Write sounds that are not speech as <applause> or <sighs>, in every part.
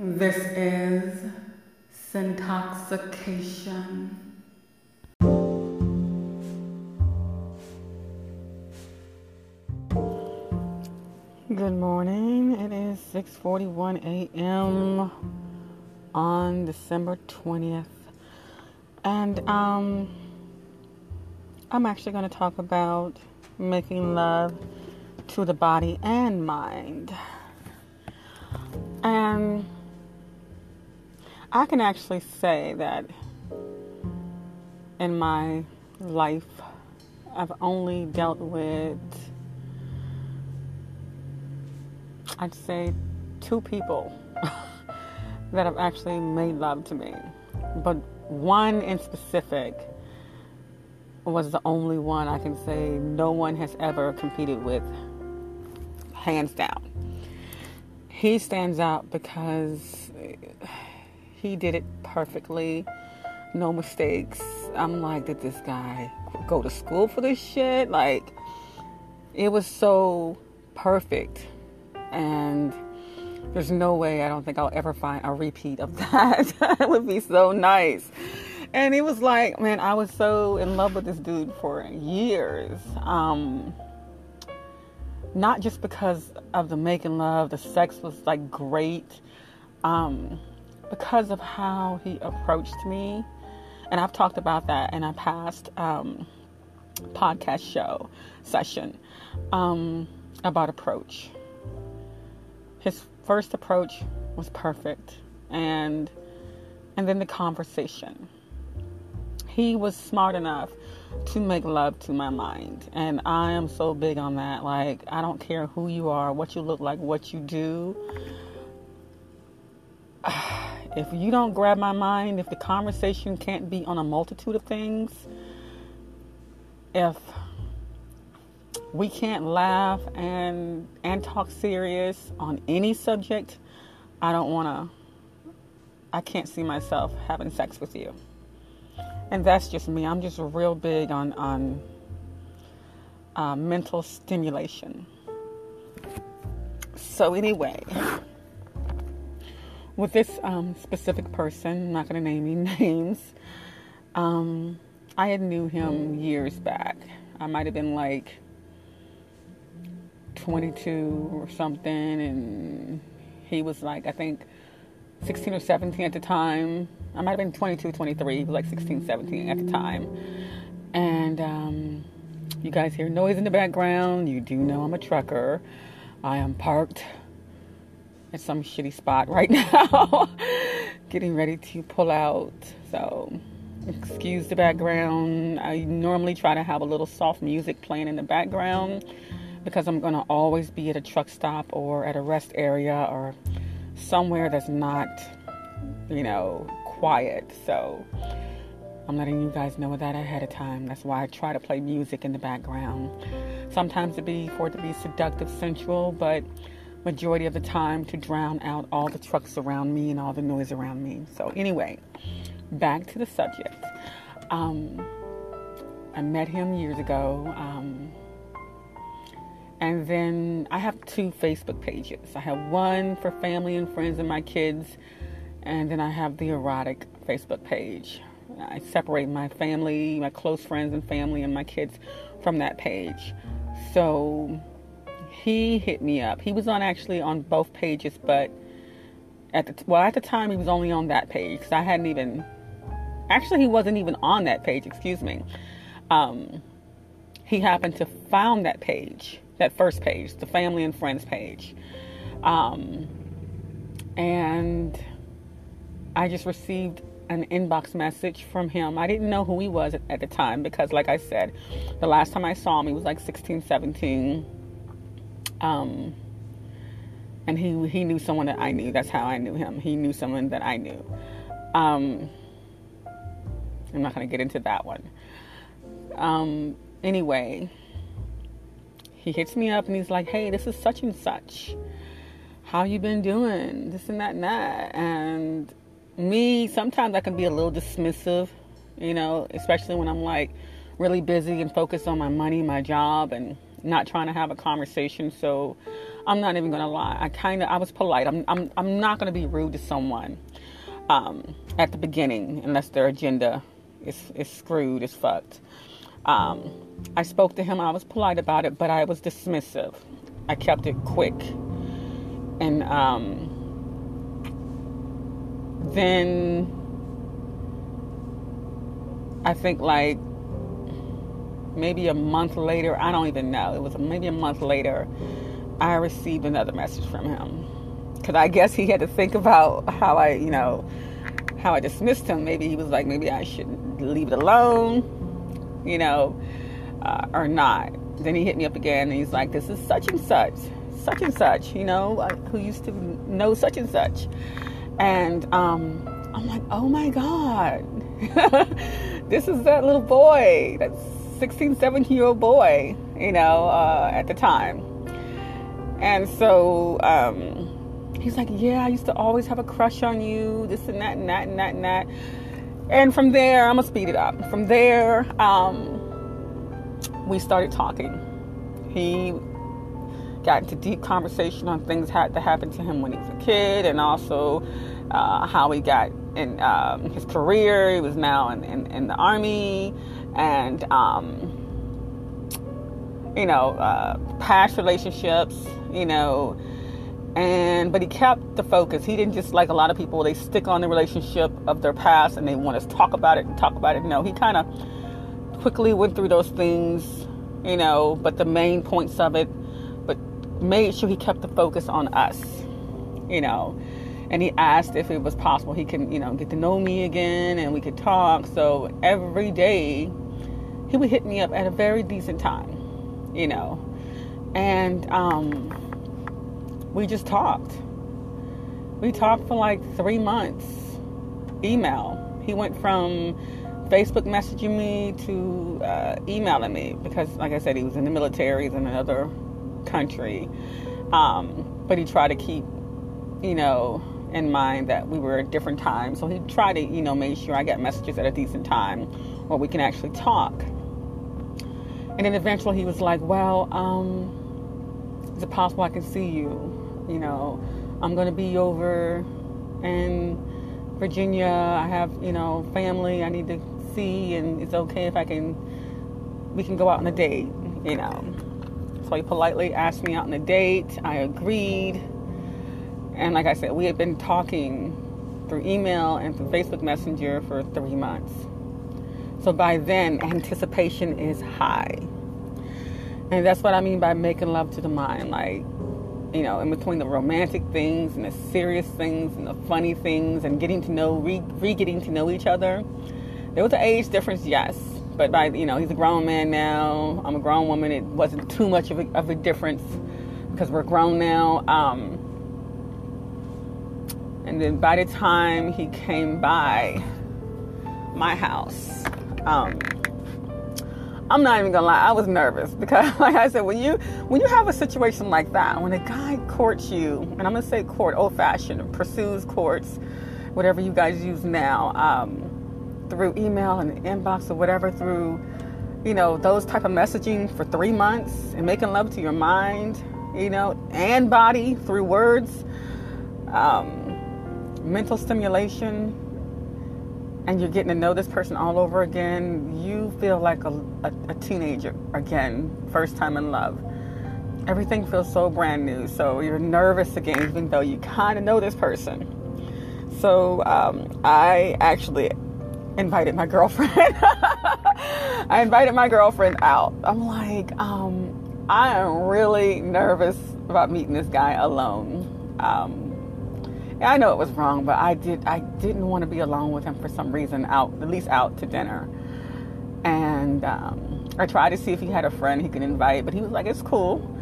This is Sintoxxication. Good morning. It is 6:41 a.m. on December 20th. And um I'm actually going to talk about making love to the body and mind. And I can actually say that in my life, I've only dealt with, I'd say, two people <laughs> that have actually made love to me. But one in specific was the only one I can say no one has ever competed with, hands down. He stands out because he did it perfectly, no mistakes. I'm like, did this guy go to school for this shit? Like, it was so perfect. And there's no way I don't think I'll ever find a repeat of <laughs> that. it would be so nice. And it was like, man, I was so in love with this dude for years. Um, not just because of the making love, the sex was like great, um, because of how he approached me. And I've talked about that in a past um, podcast show session um, about approach. His first approach was perfect, and and then the conversation he was smart enough to make love to my mind. And I am so big on that. Like, I don't care who you are, what you look like, what you do. <sighs> If you don't grab my mind, if the conversation can't be on a multitude of things, if we can't laugh and and talk serious on any subject, I don't want to I can't see myself having sex with you and that's just me. I'm just real big on on uh, mental stimulation. So anyway, with this um, specific person, I'm not going to name any <laughs> names. Um, I had knew him years back. I might have been like 22 or something, and he was like I think 16 or 17 at the time. I might have been 22, 23, He was like 16, 17 at the time. And um, you guys hear noise in the background. You do know I'm a trucker. I am parked at some shitty spot right <laughs> now, getting ready to pull out. So, excuse the background. I normally try to have a little soft music playing in the background because I'm going to always be at a truck stop or at a rest area or somewhere that's not, you know, quiet. So I'm letting you guys know that ahead of time. That's why I try to play music in the background. Sometimes to be for it to be seductive, sensual, but majority of the time to drown out all the trucks around me and all the noise around me. So anyway, back to the subject. Um, I met him years ago. Um, and then I have two Facebook pages. I have one for family and friends and my kids, and then I have the erotic Facebook page. I separate my family, my close friends and family, and my kids from that page. So he hit me up. He was on actually on both pages, but at the well at the time he was only on that page because I hadn't even actually he wasn't even on that page. Excuse me. Um, he happened to found that page that first page, the family and friends page. Um, and I just received an inbox message from him. I didn't know who he was at, the time because, like I said, the last time I saw him, he was like 16, 17. Um, and he he knew someone that I knew. That's how I knew him. He knew someone that I knew. Um, I'm not going to get into that one. Um, anyway, he hits me up and he's like, "Hey, this is such and such. How you been doing? This and that and that." And me, sometimes I can be a little dismissive, you know, especially when I'm like really busy and focused on my money, my job, and not trying to have a conversation. So I'm not even gonna lie. I kind of I was polite. I'm I'm I'm not gonna be rude to someone um, at the beginning unless their agenda is is screwed, is fucked. Um, I spoke to him. I was polite about it, but I was dismissive. I kept it quick, and um, then I think like maybe a month later, I don't even know. It was maybe a month later, I received another message from him. Because I guess he had to think about how I, you know, how I dismissed him. Maybe he was like, maybe I should leave it alone, you know, uh, or not. Then he hit me up again and he's like, this is such and such, such and such, you know, who used to know such and such. And um, I'm like, oh my God, <laughs> this is that little boy, that 16, 17 year old boy, you know, uh, at the time. And so um, he's like, yeah, I used to always have a crush on you, this and that and that and that and that. And from there, I'm gonna speed it up. From there, um, we started talking. He got into deep conversation on things that had to happen to him when he was a kid, and also uh, how he got in um, his career. He was now in, in, in the army, and um, you know, uh, past relationships. You know, and but he kept the focus. He didn't just like a lot of people. They stick on the relationship of their past and they want to talk about it and talk about it. No, he kind of quickly went through those things. You know, but the main points of it, but made sure he kept the focus on us. You know and he asked if it was possible he can, you know, get to know me again and we could talk. So every day he would hit me up at a very decent time, you know. And um, we just talked. We talked for like three months. Email. He went from Facebook messaging me to uh, emailing me because, like I said, he was in the military, he's in another country. Um, but he tried to keep, you know, in mind that we were at different times. So he tried to, you know, make sure I got messages at a decent time where we can actually talk. And then eventually he was like, well, um, is it possible I can see you? You know, I'm going to be over in Virginia. I have, you know, family I need to see, and it's okay if I can, we can go out on a date, you know. So he politely asked me out on a date. I agreed and like I said, we had been talking through email and through Facebook Messenger for three months. So by then, anticipation is high. And that's what I mean by making love to the mind. Like, you know, in between the romantic things and the serious things and the funny things and getting to know, re, getting to know each other. There was an age difference, yes. But by, you know, he's a grown man now. I'm a grown woman. It wasn't too much of a, of a difference because we're grown now. Um, and then by the time he came by my house, um, I'm not even gonna lie, I was nervous <laughs> because, like I said, when you when you have a situation like that, when a guy courts you, and I'm gonna say court, old fashioned, pursues courts, whatever you guys use now, um, through email and inbox or whatever, through you know those type of messaging for three months and making love to your mind, you know, and body through words. Um, mental stimulation and you're getting to know this person all over again, you feel like a, a, a, teenager again, first time in love. Everything feels so brand new. So you're nervous again, even though you kind of know this person. So um, I actually invited my girlfriend. <laughs> I invited my girlfriend out. I'm like, um, I am really nervous about meeting this guy alone. Um, I know it was wrong, but I did I didn't want to be alone with him for some reason out at least out to dinner. And um, I tried to see if he had a friend he could invite, but he was like, "It's cool."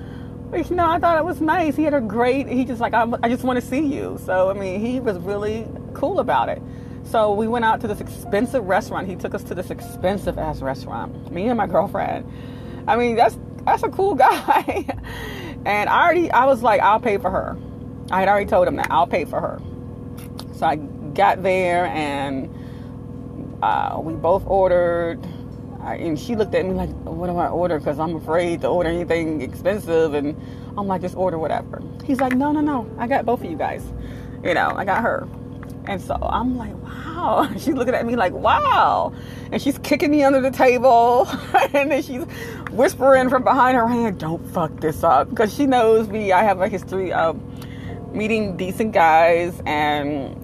You know, I thought it was nice. He had a great. He just like, I, I just want to see you. So I mean, he was really cool about it. So we went out to this expensive restaurant. He took us to this expensive ass restaurant. Me and my girlfriend. I mean, that's that's a cool <laughs> guy. and I already, I was like, I'll pay for her. I had already told him that I'll pay for her. So I got there and uh, we both ordered. I, and she looked at me like, what do I order? Because I'm afraid to order anything expensive. And I'm like, just order whatever. He's like, no, no, no. I got both of you guys. You know, I got her. And so I'm like, wow. <laughs> She's looking at me like, wow. And she's kicking me under the table. <laughs> and then she's whispering from behind her hand, don't fuck this up. Because she knows me. I have a history of meeting decent guys and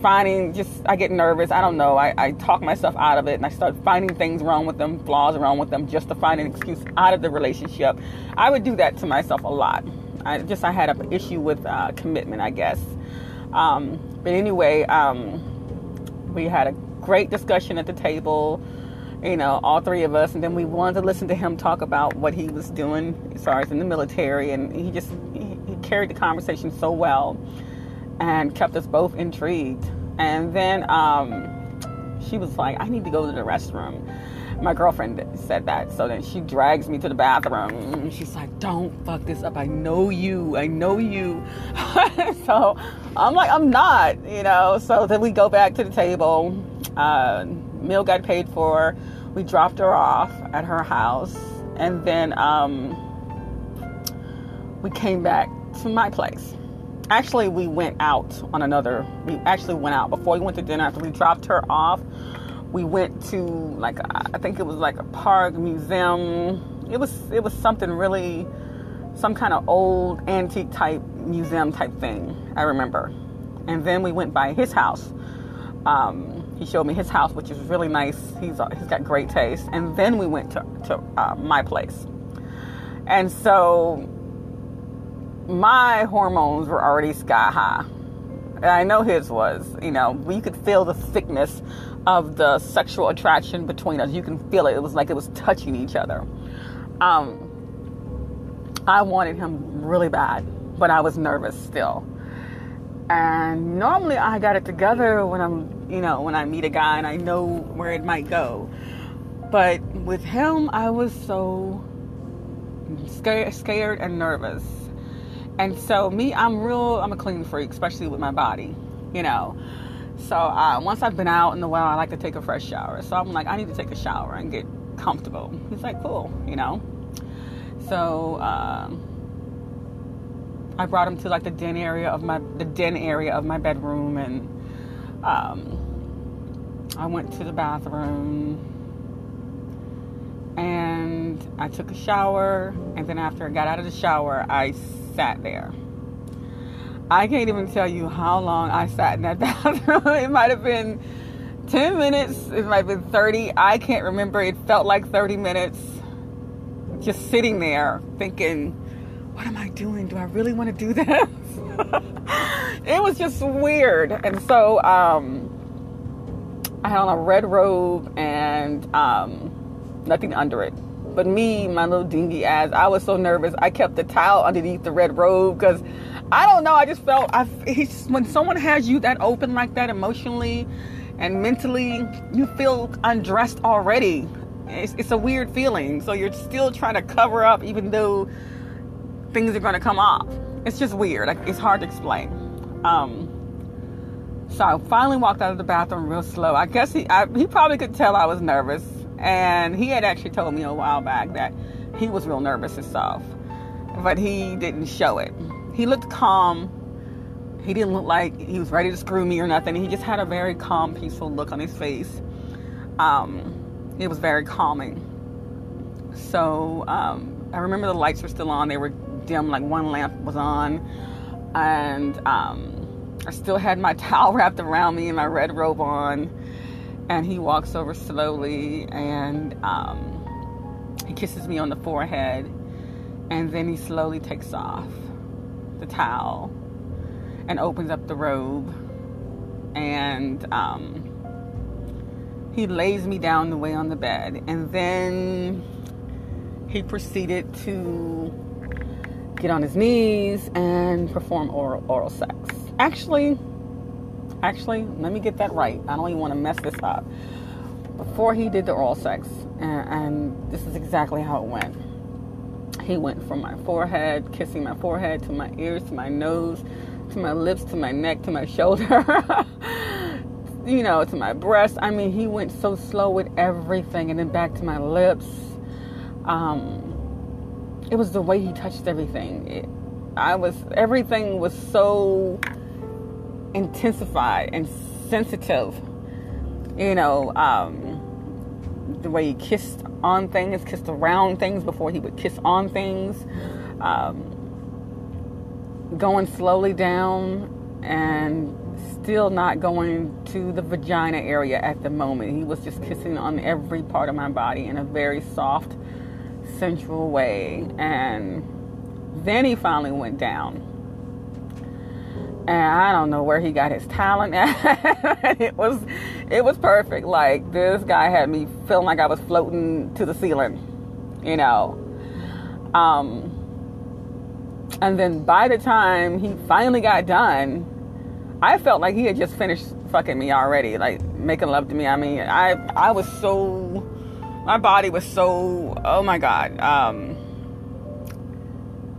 finding just I get nervous. I don't know. I, I talk myself out of it and I start finding things wrong with them, flaws wrong with them, just to find an excuse out of the relationship. I would do that to myself a lot. I just I had an issue with uh, commitment, I guess. Um, but anyway, um, we had a great discussion at the table. You know, all three of us, and then we wanted to listen to him talk about what he was doing as far as in the military, and he just he, carried the conversation so well and kept us both intrigued. And then um, she was like, I need to go to the restroom. My girlfriend said that. So then she drags me to the bathroom. She's like, Don't fuck this up. I know you. I know you. <laughs> so I'm like, I'm not, you know. So then we go back to the table. Uh, meal got paid for. We dropped her off at her house. And then um, we came back to my place. Actually we went out on another we actually went out. Before we went to dinner after we dropped her off we went to like i think it was like a park museum. It was it was something really some kind of old antique type museum type thing i remember. And then we went by his house. Um, he showed me his house which is really nice. He's uh, he's got great taste. And then we went to, to uh, my place. And so my hormones were already sky high. And I know his was, you know, we could feel the thickness of the sexual attraction between us. You can feel it. It was like it was touching each other. Um, I wanted him really bad, but I was nervous still. And normally I got it together when I'm, you know, when I meet a guy and I know where it might go. But with him, I was so scared, scared and nervous and so me, I'm real. I'm a clean freak, especially with my body, you know. So uh, once I've been out in the wild, I like to take a fresh shower. So I'm like, I need to take a shower and get comfortable. He's like, cool, you know. So um, I brought him to like the den area of my the den area of my bedroom, and um, I went to the bathroom and I took a shower. And then after I got out of the shower, I sat there. I can't even tell you how long I sat in that <laughs> bathroom. it might have been 10 minutes, it might have been 30. I can't remember. It felt like 30 minutes just sitting there thinking, what am I doing? Do I really want to do <laughs> this? it was just weird. And so um, I had on a red robe and um, nothing under it. But me, my little dingy ass, I was so nervous. I kept the towel underneath the red robe because I don't know. I just felt I when someone has you that open like that emotionally and mentally, you feel undressed already. It's, it's a weird feeling. So you're still trying to cover up, even though things are going to come off. It's just weird. Like, it's hard to explain. Um, so I finally walked out of the bathroom real slow. I guess he I, he probably could tell I was nervous. And he had actually told me a while back that he was real nervous himself, but he didn't show it. He looked calm. He didn't look like he was ready to screw me or nothing. He just had a very calm, peaceful look on his face. Um, it was very calming. So um, I remember the lights were still on. They were dim, like one lamp was on. And um, I still had my <laughs> towel wrapped around me and my red robe on and he walks over slowly and um, he kisses me on the forehead. And then he slowly takes off the towel and opens up the robe. And um, he lays me down the way on the bed. And then he proceeded to get on his knees and perform oral, oral sex. Actually Actually, let me get that right. I don't even want to mess this up. Before he did the oral sex, and, and this is exactly how it went. He went from my forehead, kissing my forehead, to my ears, to my nose, to my lips, to my neck, to my <laughs> shoulder. you know, to my breast. I mean, he went so slow with everything, and then back to my lips. Um, it was the way he touched everything. It, I was everything was so intensified and sensitive. You know, um, the way he kissed on things, kissed around things before he would kiss on things. Um, going slowly down and still not going to the vagina area at the moment. He was just kissing on every part of my body in a very soft, sensual way. And then he finally went down. And I don't know where he got his talent at. <laughs> it was it was perfect. Like this guy had me feeling like I was floating to the ceiling. You know. Um and then by the time he finally got done, I felt like he had just finished fucking me already, like making love to me. I mean, I I was so my body was so oh my god, um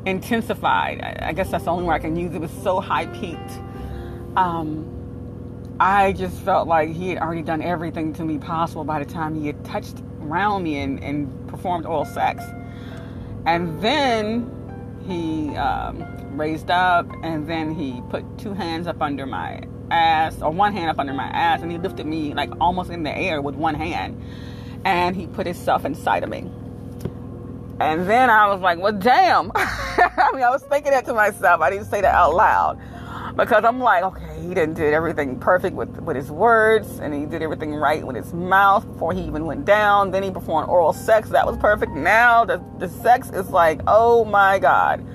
intensified. I, guess that's the only word I can use. It was so high peaked. Um I just felt like he had already done everything to me possible by the time he had touched around me and, and performed oral sex. And then he um, raised up and then he put two hands up under my ass or one hand up under my ass and he lifted me like almost in the air with one hand and he put himself inside of me and then i was like well damn. <laughs> I mean i was thinking that to myself. I didn't say that out loud because i'm like okay he didn't did everything perfect with with his words and he did everything right with his mouth before he even went down. Then he performed oral sex. That was perfect. Now the, the sex is like oh my god.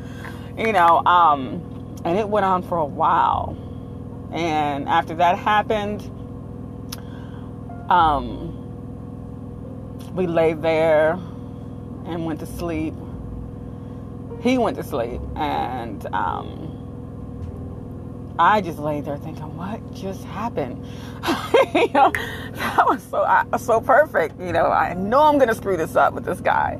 You know, um, and it went on for a while. And after that happened, um, we lay there and went to sleep. He went to sleep, and um, I just lay there thinking, "What just happened?" <laughs> you know, that was so so perfect. You know, I know I'm gonna screw this up with this guy.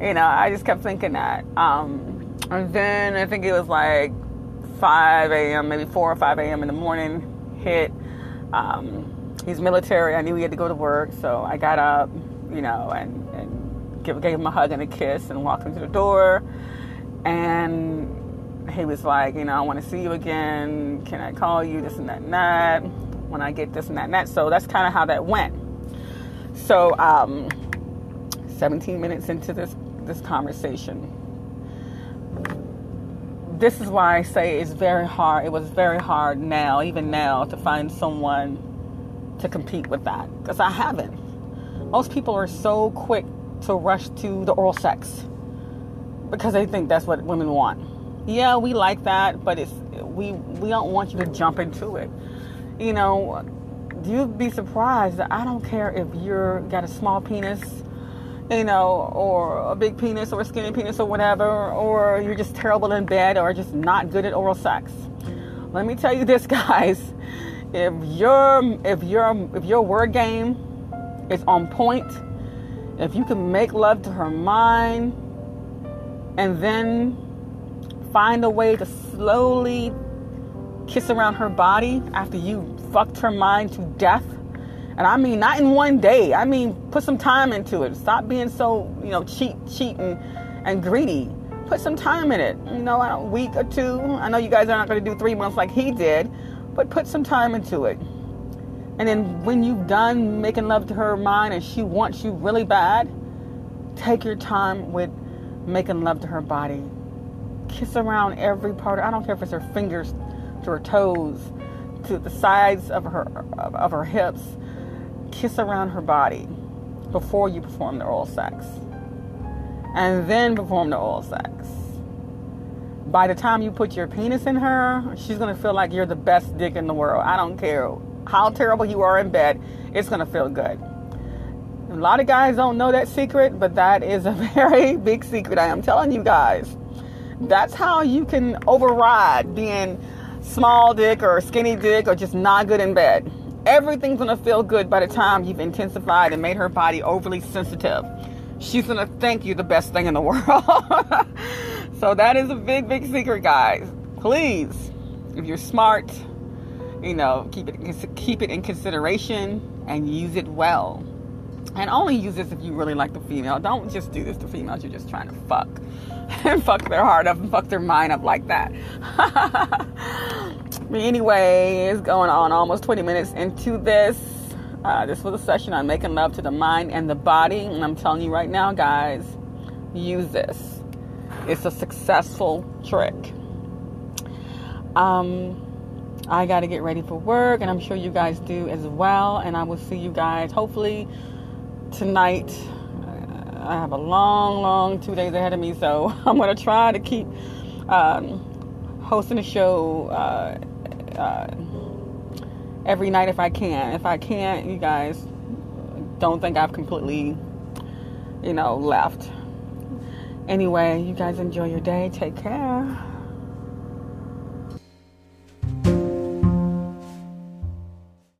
You know, I just kept thinking that. Um, and then I think it was like 5 a.m., maybe 4 or 5 a.m. in the morning, hit. Um, he's military. I knew he had to go to work, so I got up, you know, and give, gave him a hug and a kiss and walked him to the door. And he was like, you know, I want to see you again. Can I call you? This and that and that. When I get this and that and that. So that's kind of how that went. So, um, 17 minutes into this this conversation, this is why I say it's very hard. It was very hard now, even now, to find someone to compete with that because I haven't. Most people are so quick to rush to the oral sex because they think that's what women want. Yeah, we like that, but it's we we don't want you to jump into it. You know, you'd be surprised I don't care if you're got a small penis you know, or a big penis or a skinny penis or whatever, or you're just terrible in bed or just not good at oral sex. Let me tell you this, <laughs> guys. If your if your if your word game is on point, if you can make love to her mind and then find a way to slowly kiss around her body after you fucked her mind to death and I mean, not in one day. I mean, put some time into it. Stop being so, you know, cheat, cheating, and greedy. Put some time in it. You know, a week or two. I know you guys are not going to do three months like he did, but put some time into it. And then when you've done making love to her mind and she wants you really bad, take your time with making love to her body. Kiss around every part. I don't care if it's her fingers to her toes, to the sides of her of her hips kiss around her body before you perform the oral sex. And then perform the oral sex. By the time you put your penis in her, she's going to feel like you're the best dick in the world. I don't care how terrible you are in bed, it's going to feel good. A lot of guys don't know that secret, but that is a <laughs> very big secret. I am telling you guys. That's how you can override being small dick or skinny dick or just not good in bed everything's gonna feel good by the time you've intensified and made her body overly sensitive. She's gonna think you're the best thing in the <laughs> world. so that is a big, big secret, guys. Please, if you're smart, you know, keep it keep it in consideration and use it well. And only use this if you really like the female. Don't just do this to females you're just trying to fuck <laughs> and fuck their heart up and fuck their mind up like that. <laughs> but anyway, it's going on almost 20 minutes into this. Uh, this was a session on making love to the mind and the body. And I'm telling you right now, guys, use this. It's a successful trick. Um, I got to get ready for work, and I'm sure you guys do as well. And I will see you guys hopefully tonight. I have a long, long two days ahead of me, so <laughs> I'm going to try to keep um, hosting a show uh, uh, every night if I can. If I can't, you guys don't think I've completely, you know, left. Anyway, you guys enjoy your day. Take care.